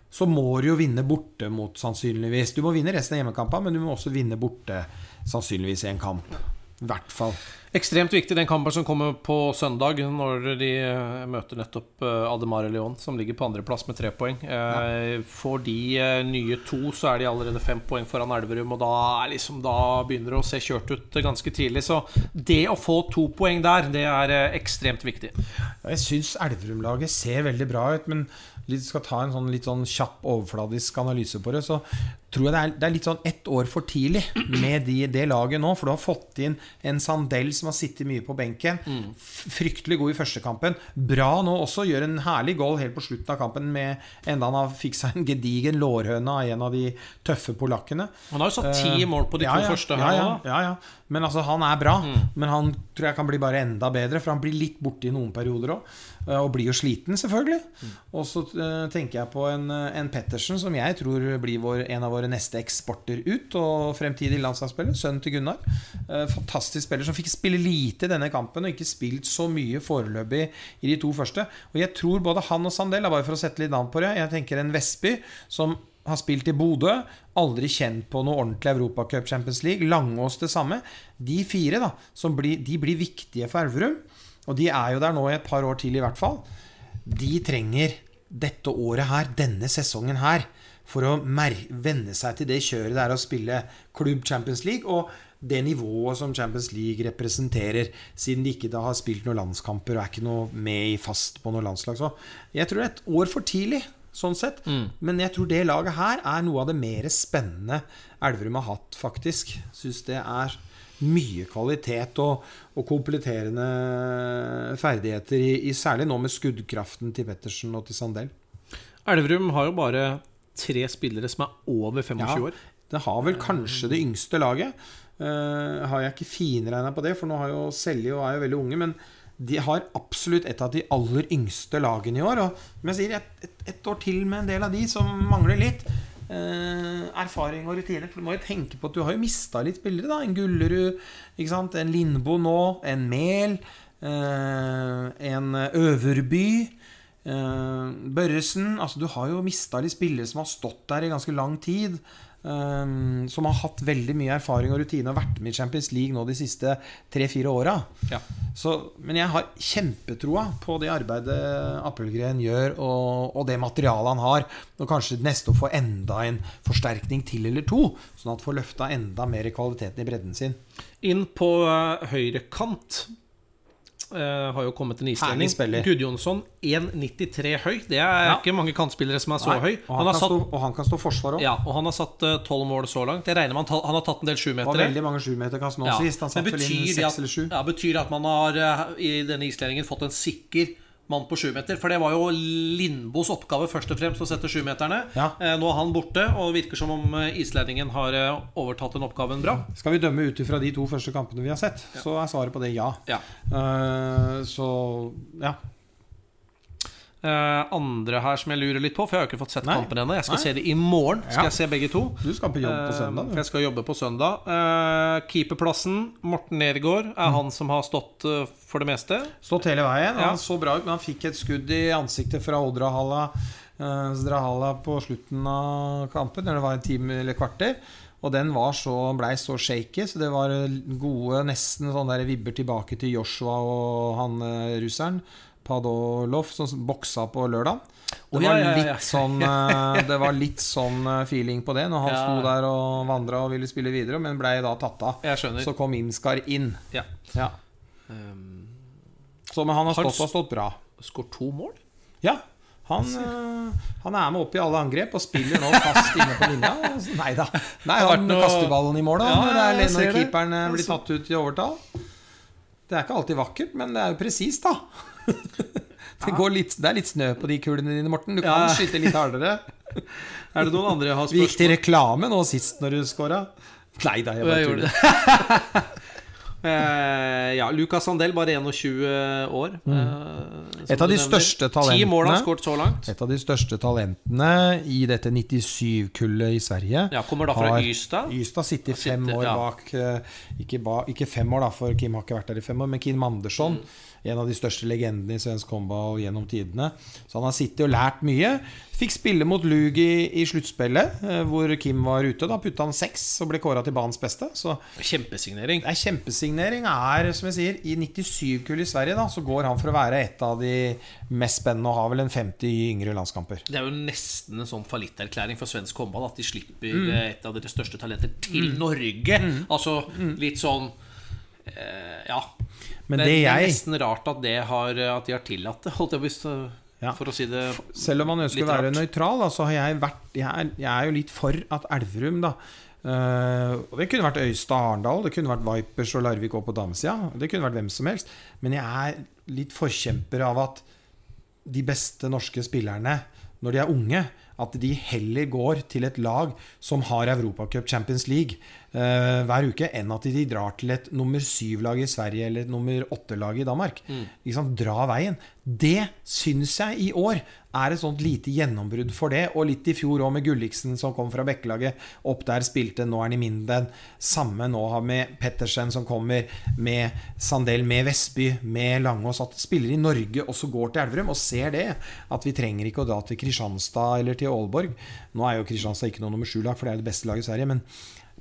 så må du jo vinne borte mot sannsynligvis. Du må vinne resten av hjemmekampene, men du må også vinne borte sannsynligvis i en kamp. I hvert fall. Ekstremt viktig den kampen som kommer på søndag, når de eh, møter nettopp eh, Ademar Leon, som ligger på andreplass med tre poeng. Ja. For de eh, nye to så er de allerede fem poeng foran Elverum, og da, liksom, da begynner det å se kjørt ut ganske tidlig. Så det å få to poeng der, det er eh, ekstremt viktig. Jeg syns Elverum-laget ser veldig bra ut, men vi skal ta en sånn litt sånn kjapp, overfladisk analyse på det, så tror jeg det er, det er litt sånn ett år for tidlig med de, det laget nå. For du har fått inn en Sandell som har sittet mye på benken. Mm. Fryktelig god i første kampen. Bra nå også. Gjør en herlig goal helt på slutten av kampen med enda han har fiksa en gedigen lårhøne av en av de tøffe polakkene. Han har jo satt ti Eh, mål på de ja, to ja, første her ja, ja, ja. Men altså, han er bra. Men han tror jeg kan bli bare enda bedre, for han blir litt borte i noen perioder òg. Og blir jo sliten, selvfølgelig. Og så eh, tenker jeg på en, eh, en Pettersen, som jeg tror blir vår, en av våre neste eksporter ut. Og fremtidig landslagsspiller. Sønnen til Gunnar. Eh, fantastisk spiller som fikk spille lite i denne kampen, og ikke spilt så mye foreløpig i de to første. Og jeg tror både han og Sandel, bare for å sette litt navn på det Jeg tenker en Vestby som har spilt i Bodø. Aldri kjent på noe ordentlig Europacup Champions League. Langås det samme. De fire da, blir, de blir viktige for Elverum. Og de er jo der nå i et par år til, i hvert fall. De trenger dette året her, denne sesongen her, for å venne seg til det kjøret det er å spille klubb Champions League. Og det nivået som Champions League representerer, siden de ikke da har spilt noen landskamper og er ikke noe med i fast på noe landslag. Så jeg tror det er et år for tidlig, sånn sett. Men jeg tror det laget her er noe av det mer spennende Elverum har hatt, faktisk. Syns det er mye kvalitet og, og kompletterende ferdigheter, i, i, særlig nå med skuddkraften til Pettersen og til Sandel. Elverum har jo bare tre spillere som er over 25 Ja, år. det har vel kanskje det yngste laget. Uh, har jeg ikke finregna på det, for nå har jo Selje og er jo veldig unge. Men de har absolutt et av de aller yngste lagene i år. Og som jeg sier, et, et, et år til med en del av de som mangler litt. Eh, erfaring og rutiner. For du må jo tenke på at du har jo mista litt spillere. da En Gullerud, ikke sant? en Lindbo nå, en Mehl, eh, en Øverby. Eh, Børresen altså Du har jo mista litt spillere som har stått der i ganske lang tid. Eh, som har hatt veldig mye erfaring og rutine og vært med i Champions League nå de siste tre-fire åra. Ja. Men jeg har kjempetroa på det arbeidet Appelgren gjør, og, og det materialet han har. Og kanskje neste år få enda en forsterkning til eller to, sånn at får løfta enda mer kvaliteten i bredden sin. Inn på uh, eh, har jo kommet en islending. Gudjonsson 1,93 høy. Det er Ja. ikke mange kantspillere som er så høy. Og han, Han satt, stå, og han kan stå forsvar òg. ja, og han har satt tolv mål så langt. Jeg regner med han, han har tatt en del sjumetere. veldig mange sjumeterkast nå Ja. sist. Han satt vel inn seks eller sju. ja, betyr det at man har uh, i denne islendingen fått en sikker mann på sjumeter? For det var jo Lindbos oppgave først og fremst å sette sjumeterne. Ja. Eh, Nå er han borte, og det virker som om eh, islendingen har eh, overtatt den oppgaven bra. Skal vi dømme ut ifra de to første kampene vi har sett, så er svaret på det ja. Ja. Uh, så ja. Eh, andre her som jeg lurer litt på, for jeg har ikke fått sett Nei. kampen ennå. Jeg skal Nei. se det i morgen. Skal Ja. jeg se begge to. Du skal på jobb på Eh, søndag. For jeg skal jobbe på søndag. Uh, keeperplassen, Morten Nergård, Mm. er han som har stått for det meste. Stått hele veien. Ja. Han så bra ut, men han fikk et skudd i ansiktet fra Odrahalla eh, Zdrahala på slutten av kampen, når det var en time eller kvarter. Og den var så, blei så shaky, så det var gode nesten sånne der vibber tilbake til Joshua og han russeren. Padolov, som boksa på lørdag. Det var litt sånn eh, Det var litt sånn eh, feeling på det når han Ja. sto der og vandra og ville spille videre, men blei da tatt av. Så kom Imskar inn. Ja. Ja. Um, Så men han har stått og stått bra. Skåret to mål? Ja. Han, øh, han er med opp i alle angrep og spiller nå fast inne på linja. Neida. Nei da. Han kaster ballen i mål da, når, er, keeperen øh, blir tatt ut i overtall. Det er ikke alltid vakkert, men det er jo presist, da. Det, går litt, det er litt snø på de kulene dine, Morten. Du kan Ja. skyte litt hardere. Er det noen andre jeg har spørsmål? Vi gikk til reklame nå sist når du scora. Nei da, jeg bare tuller. Eh, ja, Lucas Sandel, bare 21 år. eh, Mm. Et av de største største Ti mål har talentene. han skåret så langt. Et av de største talentene i dette 97-kullet i Sverige. Ja, Kommer da fra har- Ystad. Ystad sitter fem sitter, år ja. bak eh, ikke, ba, ikke fem år, da, for Kim har ikke vært der i fem år, men Kim Andersson. Mm. En av de største legendene i svensk håndball gjennom tidene. Så han har sittet og lært mye. Fikk spille mot Lug i, i sluttspillet, eh, hvor Kim var ute. Da putta han seks og ble kåra til banens beste. Så Kjempesignering. det er kjempesignering. Er, som jeg sier, I 97-kull i Sverige da, så går han for å være et av de mest spennende og har vel en 50 yngre landskamper. Det er jo nesten en sånn fallitterklæring for svensk håndball at de slipper Mm. eh, et av deres største talenter til Norge. Altså litt sånn Ja. Men det, det det er nesten rart at, det har, at de har tillatt det, holdt jeg på å Ja. for å si det Selv om man ønsker å være rart. nøytral, så har jeg vært jeg er, jeg er jo litt for at Elverum, da Uh, og Det kunne vært Øystad Arendal, det kunne vært Vipers og Larvik òg på damesida. Det kunne vært hvem som helst. Men jeg er litt forkjemper av at de beste norske spillerne, når de er unge, at de heller går til et lag som har Europacup Champions League eh, hver uke, enn at de drar til et nummer syv-lag i Sverige eller et nummer åtte-lag i Danmark. Mm. Liksom, Dra veien. Det syns jeg i år er et sånt lite gjennombrudd for det. Og litt i fjor òg med Gulliksen som kom fra Bekkelaget. Opp der spilte, nå er han i Minden. Samme nå med Pettersen som kommer, med Sandel, med Vestby, med Langås. At spillere i Norge også går til Elverum og ser det. At vi trenger ikke å dra til Kristianstad eller til Aalborg. Nå er jo Kristianstad ikke noe nummer sju-lag, for det er det beste laget i Sverige. Men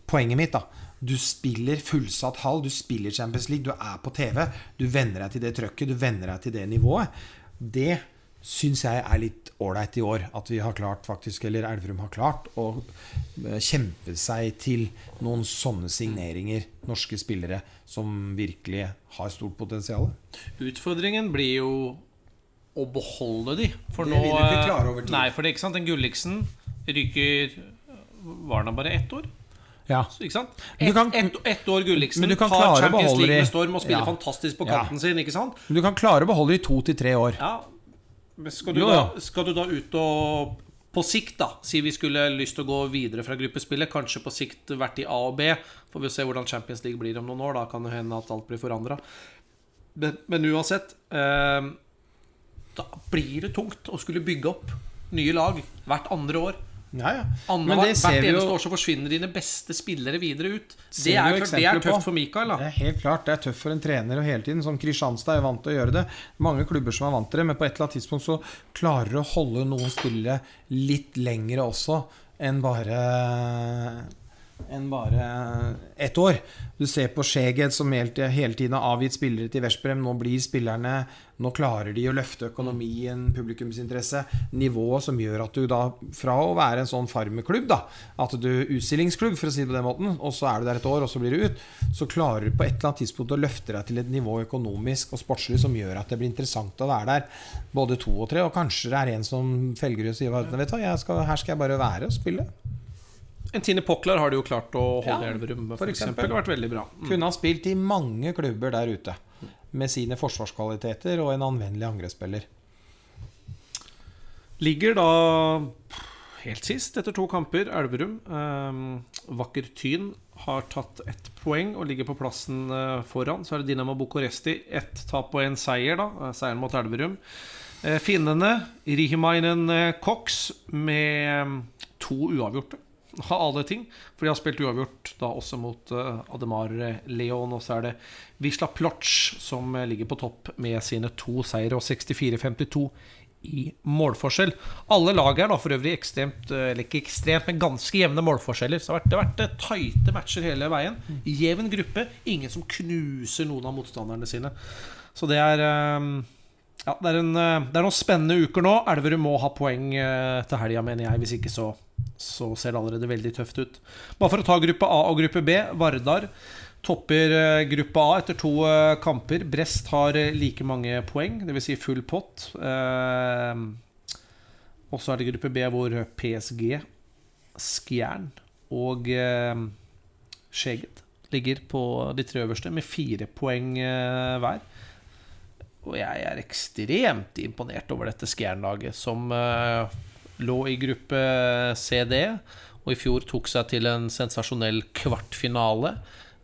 poenget mitt, da. Du spiller fullsatt hall, du spiller Champions League, du er på TV. Du venner deg til det trøkket, du venner deg til det nivået. Det syns jeg er litt ålreit i år. At vi har klart faktisk, eller Elverum har klart å eh, kjempe seg til noen sånne signeringer. Norske spillere som virkelig har stort potensial. Utfordringen blir jo å beholde de. For Det nå vil du ikke klare over tid. Nei, for det er ikke sant Den Gulliksen ryker Var han bare ett år? Ja. Ikke sant? Ett kan- et ett år Gulliksen tar Champions League med storm og spiller Ja. fantastisk på Ja. kanten sin. Ikke sant? Men du kan klare å beholde det i to til tre år. Ja Men skal du, Jo, da, skal du da ut og på sikt, da Si vi skulle lyst til å gå videre fra gruppespillet. Kanskje på sikt vært i A og B. Får vi se hvordan Champions League blir om noen år. Da kan det hende at alt blir forandra. Men, men uansett eh, Da blir det tungt å skulle bygge opp nye lag hvert andre år. Ja, ja. Det hvert eneste år så forsvinner dine beste spillere videre ut. Det er, jo klart, det er tøft på. for Mikael. Det er helt klart, det er tøft for en trener hele tiden. Som Kristianstad er vant til å gjøre det. Mange klubber som er vant til det, men på et eller annet tidspunkt så klarer du å holde noen spillere litt lengre også enn bare enn bare ett år. Du ser på Skjeged, som hele tiden har avgitt spillere til Veszprem. Nå blir spillerne Nå klarer de å løfte økonomien, publikumsinteresse, nivået som gjør at du da, fra å være en sånn farmeklubb, da, at du utstillingsklubb, for å si det på den måten, og så er du der et år, og så blir du ut, så klarer du på et eller annet tidspunkt å løfte deg til et nivå økonomisk og sportslig som gjør at det blir interessant å være der, både to og tre, og kanskje det er en som felger og sier vet du hva, jeg her skal jeg bare være og spille. En Tine Pockler har de jo klart å holde Ja, Elverum, har vært veldig bra. Mm. Kunne ha spilt i mange klubber der ute. Med sine forsvarskvaliteter og en anvendelig angrepsspiller. Ligger da helt sist etter to kamper, Elverum. Eh, Vakker Tyn har tatt ett poeng og ligger på plassen eh, foran. Så er det Dinamo Bucuresti. Ett tap og en seier, da. Eh, Seieren mot Elverum. Eh, Finnene, Rihimainen eh, Cox, med eh, to uavgjorte. Av alle ting. For de har spilt uavgjort da også mot eh, Ademar Leon. Og så er det Wisla Plotsch som eh, ligger på topp med sine to seire og 64-52 i målforskjell. Alle lag er da for øvrig ekstremt eh, Eller ikke ekstremt, men ganske jevne målforskjeller. Så det har vært, det tighte matcher hele veien. Jevn gruppe. Ingen som knuser noen av motstanderne sine. Så det er ja, det er, en, det er noen spennende uker nå. Elverum må ha poeng til helga, mener jeg. Hvis ikke så, så ser det allerede veldig tøft ut. Bare for å ta gruppe A og gruppe B. Vardar topper eh, gruppe A etter to eh, kamper. Brest har eh, like mange poeng, dvs. Si full pott. Og så er det gruppe B hvor PSG, Skjern og Skjeget ligger på de tre øverste med fire poeng hver. Og jeg er ekstremt imponert over dette Skjern-laget, som lå i gruppe CD, og i fjor tok seg til en sensasjonell kvartfinale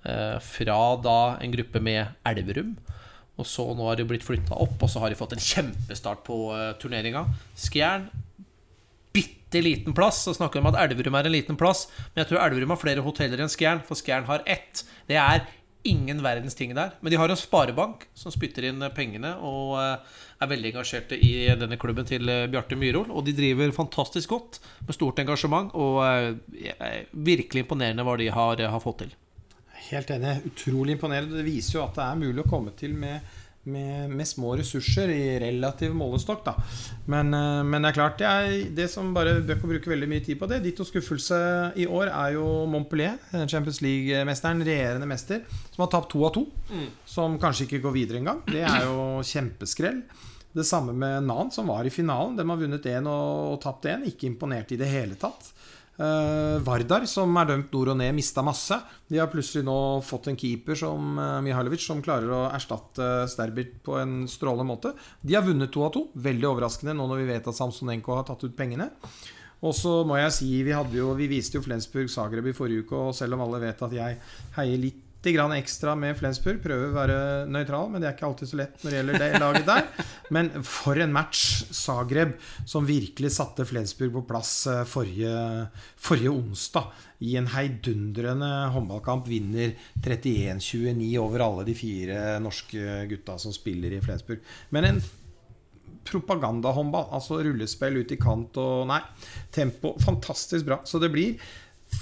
eh, fra da en gruppe med Elverum. Og så nå har de blitt flytta opp, og så har de fått en kjempestart på uh, turneringa. Skjern bitte liten plass. Så snakker vi om at Elverum er en liten plass, men jeg tror Elverum har flere hoteller enn Skjern, for Skjern har ett. Det er ingen verdens ting der. Men de har en sparebank som spytter inn eh, pengene og eh, er veldig engasjerte i denne klubben til eh, Bjarte Myhrol. Og de driver fantastisk godt med stort engasjement, og eh, virkelig imponerende hva de har, har fått til. Helt enig. Utrolig imponerende. Det viser jo at det er mulig å komme til med, med, med små ressurser i relativ målestokk. Da. Men, eh, men det er klart, det, er, det som bare bør ikke bruke veldig mye tid på det Ditto skuffelse i år er jo Montpellier, eh, Champions League-mesteren, regjerende mester, som har tapt to av to. Som kanskje ikke går videre engang. Det er jo kjempeskrell. Det samme med Nan, som var i finalen. De har vunnet én og, og tapt én. Ikke imponert i det hele tatt. Uh, Vardar, som er dømt nord og ned, mista masse. De har plutselig nå fått en keeper som uh, Mihailovic, som klarer å erstatte Sterbit på en strålende måte. De har vunnet to av to. Veldig overraskende nå når vi vet at Samsonenko har tatt ut pengene. Og så må jeg si, vi, jo, vi viste jo Flensburg Zagreb i forrige uke, og selv om alle vet at jeg heier litt grann ekstra med Flensburg. Prøver å være nøytral, men det er ikke alltid så lett når det gjelder det laget der. Men for en match! Zagreb som virkelig satte Flensburg på plass eh, forrige, forrige onsdag. I en heidundrende håndballkamp vinner 31-29 over alle de fire norske gutta som spiller i Flensburg. Men en propagandahåndball. Altså rullespill ut i kant og Nei, tempo. Fantastisk bra. Så det blir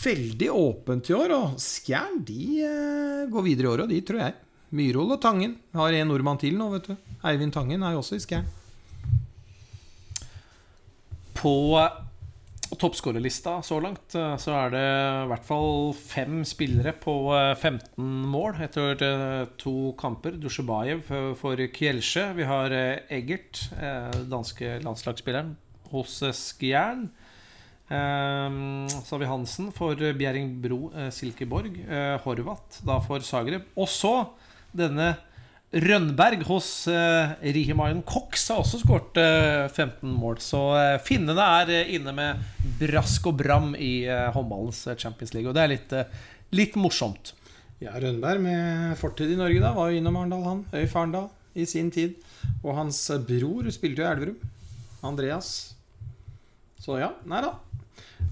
veldig åpent i år. Og Skjern de eh, går videre i år, og de tror jeg. Myhrvold og Tangen. Har en nordmann til nå, vet du. Eivind Tangen er jo også i Skjern. På toppskårerlista så langt eh, så er det i hvert fall fem spillere på eh, 15 mål etter eh, to kamper. Dusjebajev for- Kjelsje. Vi har eh, Eggert, eh, danske landslagsspilleren, hos eh, Skjern. Eh, så har vi Hansen for Bjerringbro eh, Silkeborg. Eh, Horvath da for Zagreb. Og så denne Rønberg hos eh, Rihimayen Cox har også skåret eh, 15 mål. Så finnene er inne med brask og bram i håndballens Champions League. Og det er litt, litt morsomt. Ja, Rønberg med fortid i Norge, da. Var jo innom Arendal, han. Øyf Arendal i sin tid. Og hans bror spilte jo i Elverum. Andreas. Så ja, nei da.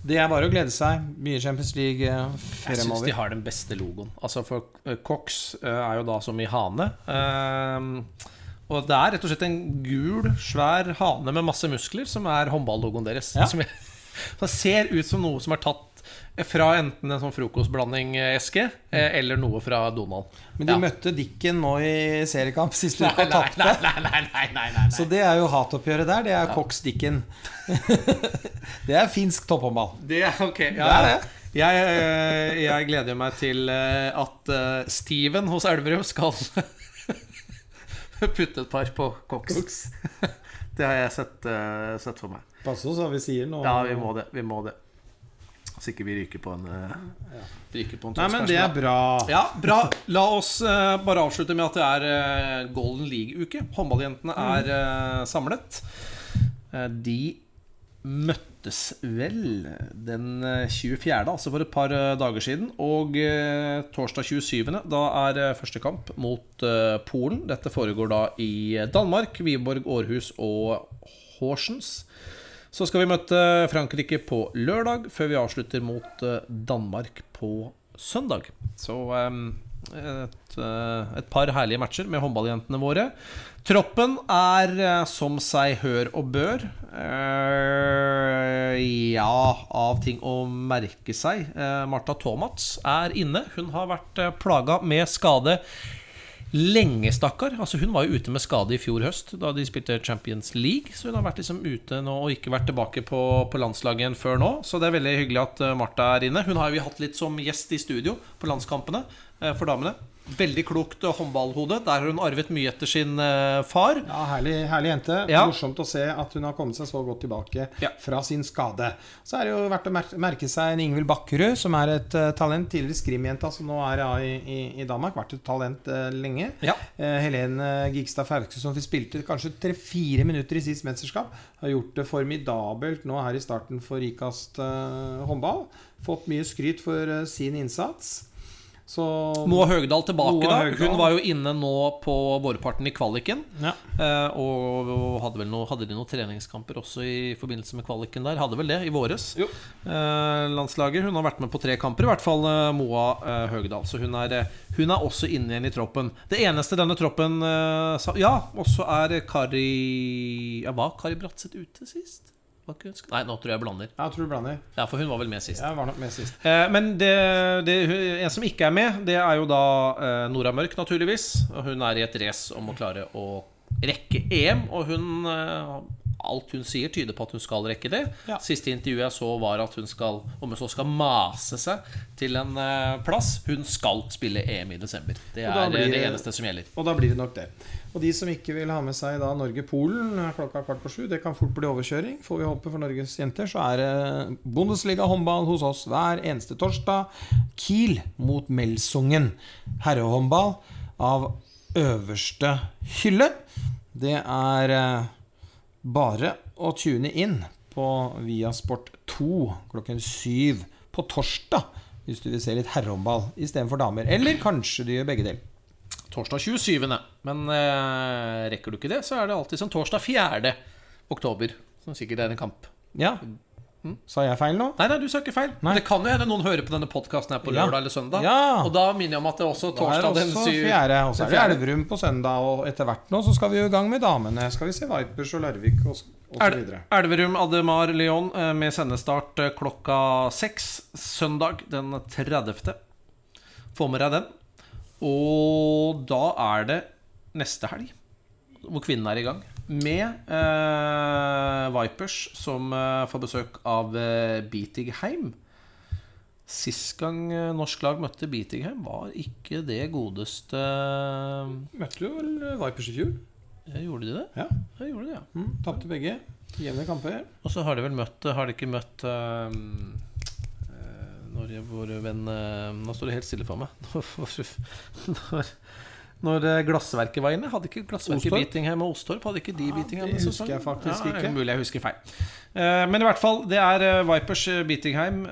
Det er bare å glede seg. Mye Champions League fremover. Jeg syns de har den beste logoen. Altså For eh, Cox eh, er jo da som i hane. Eh, og det er rett og slett en gul, svær hane med masse muskler som er håndballogoen deres. Ja. Som, som ser ut som noe som er tatt fra enten en sånn frokostblanding-eske eh, eller noe fra Donald. Men de Ja. møtte Dikken nå i seriekamp sist uke og tapte. Så det er jo hatoppgjøret der. Det er Cox Dikken. det er finsk topphåndball. Det er. Ja, Det er det. Jeg, eh, jeg gleder meg til eh, at eh, Steven hos Elverum skal putte et par på Cox. Det har jeg sett, eh, sett for meg. Pass oss hva vi sier nå. Ja, vi må det. Vi må det. Så ikke vi ryker på en uh, Ryker på en Nei, men det er bra. Ja, bra. La oss uh, bare avslutte med at det er uh, Golden League-uke. Håndballjentene er uh, samlet. Eh, de møttes vel den eh, 24., altså for et par eh, dager siden. Og eh, torsdag 27., da er eh, første kamp mot eh, Polen. Dette foregår da i Danmark. Wiborg, Århus og Horsens. Så skal vi møte Frankrike på lørdag, før vi avslutter mot eh, Danmark på søndag. Så eh, et, eh, et par herlige matcher med håndballjentene våre. Troppen er som seg hør og bør. Ja, av ting å merke seg. Marta Tomats er inne. Hun har vært plaga med skade lenge, stakkar. Altså, hun var jo ute med skade i fjor høst, da de spilte Champions League. Så hun har vært liksom ute nå og ikke vært tilbake på, på landslaget igjen før nå. Så det er veldig hyggelig at eh, Martha er inne. Hun har vi hatt litt som gjest i studio på landskampene eh, for damene. Veldig klokt håndballhode. Der har hun arvet mye etter sin eh, far. Ja, herlig, herlig jente. Ja. Morsomt å se at hun har kommet seg så godt tilbake Ja. fra sin skade. Så er det jo verdt å merke seg en Ingvild Bakkerud, som er et eh, talent. Tidligere skrimjente, altså nå er i, i, i Danmark. Vært et talent uh, lenge. Ja. Uh, Helene Gigstad Fauske, som vi spilte kanskje tre-fire minutter i sist mesterskap, har gjort det formidabelt nå her i starten for Rikast uh, håndball. Fått mye skryt for sin innsats. Så Moa Høgdal tilbake, Moa da. Høgdal. Hun var jo inne nå på vårparten i kvaliken. ja. Eh, og og hadde vel noe, hadde de noen treningskamper også i forbindelse med kvaliken der? Hadde vel det i våres. Jo. Eh, landslaget. Hun har vært med på tre kamper, i hvert fall eh, Moa eh, Høgdal. Så hun er, eh, hun er også inne igjen i troppen. Det eneste denne troppen eh, sa Ja, også er Kari ja, Var Kari Bratseth ute sist? Nei, nå tror jeg jeg blander. Jeg tror du blander. Ja, For hun var vel med sist. Jeg var nok med sist. Eh, Men det, det, en som ikke er med, det er jo da eh, Nora Mørk, naturligvis. Og hun er i et race om å klare å rekke EM. Og hun eh, Alt hun sier, tyder på at hun skal rekke det. Ja. Siste intervjuet jeg så, var at hun skal Om hun så skal mase seg til en eh, plass Hun skal spille EM i desember. Det er blir det det- eneste som gjelder. Og da blir det nok det. Og de som ikke vil ha med seg da Norge-Polen klokka kvart på sju, det kan fort bli overkjøring. Får vi håpe for Norges jenter, så er det Bundesliga håndball hos oss hver eneste torsdag. Kiel mot Melsungen. Herrehåndball av øverste hylle. Det er eh, bare å tune inn på Viasport 2 klokken syv på torsdag. Hvis du vil se litt herrehåndball istedenfor damer. Eller kanskje du gjør begge deler. Torsdag 27. Men eh, rekker du ikke det, så er det alltid som torsdag 4. oktober. Som sikkert er en kamp. Ja, Sa jeg feil nå? Nei, nei, du sa ikke feil. Men det kan jo hende noen hører på denne podkasten her på Ja. lørdag eller søndag. Ja. Og da minner jeg om at det er også torsdag den også syv- og så er det. Elverum på søndag, og etter hvert nå så skal vi jo i gang med damene. Skal vi se Vipers og Larvik og, og så videre. Elverum Ademar Lyon eh, med sendestart eh, klokka seks søndag den 30. Få med deg den. Og da er det neste helg hvor kvinnene er i gang. Med eh, Vipers som eh, får besøk av eh, Beatingheim. Sist gang eh, norsk lag møtte Beatingheim, var ikke det godeste Møtte jo vel Vipers i fjor. eh, Gjorde de det? Ja. Ja, gjorde de, ja. Mm, Tapte begge. Jevne kamper. Og så har de vel møtt Har de ikke møtt uh, Når vår venn eh, Nå står det helt stille for meg. Når, når eh, Glassverket var inne, hadde ikke Glassverket Bitingheim og Ostorp Hadde ikke de Bitingheim det husker jeg faktisk ja, ikke. Mulig jeg husker feil. Eh, men i hvert fall, det er Vipers Bitingheim.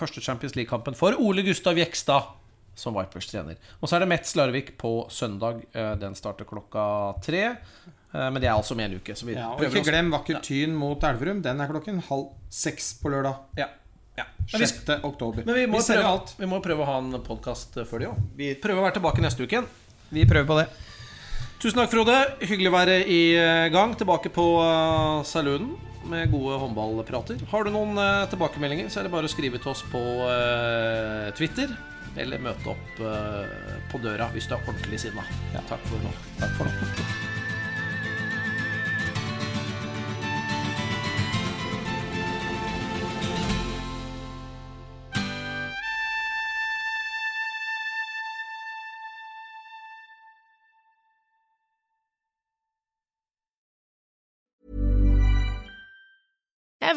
Første Champions League-kampen for Ole Gustav Jekstad som Vipers trener. Og så er det Metz Larvik på søndag. Den starter klokka tre. Men det er altså om en uke. Så vi Ja, og ikke glem Vakker Tyn mot Elverum. Den er klokken halv seks på lørdag. Ja. Ja. Men vi 6. oktober. Men vi må, vi, prøve, alt. vi må prøve å ha en podkast før det òg. Vi prøver å være tilbake neste uke igjen. Vi prøver på det. Tusen takk, Frode. Hyggelig å være i eh, gang. Tilbake på uh, saloonen med gode håndballprater. Har du noen eh, tilbakemeldinger, så er det bare å skrive til oss på eh, Twitter. Eller møte opp eh, på døra hvis du er ordentlig sinna. Takk for nå. Takk for nå.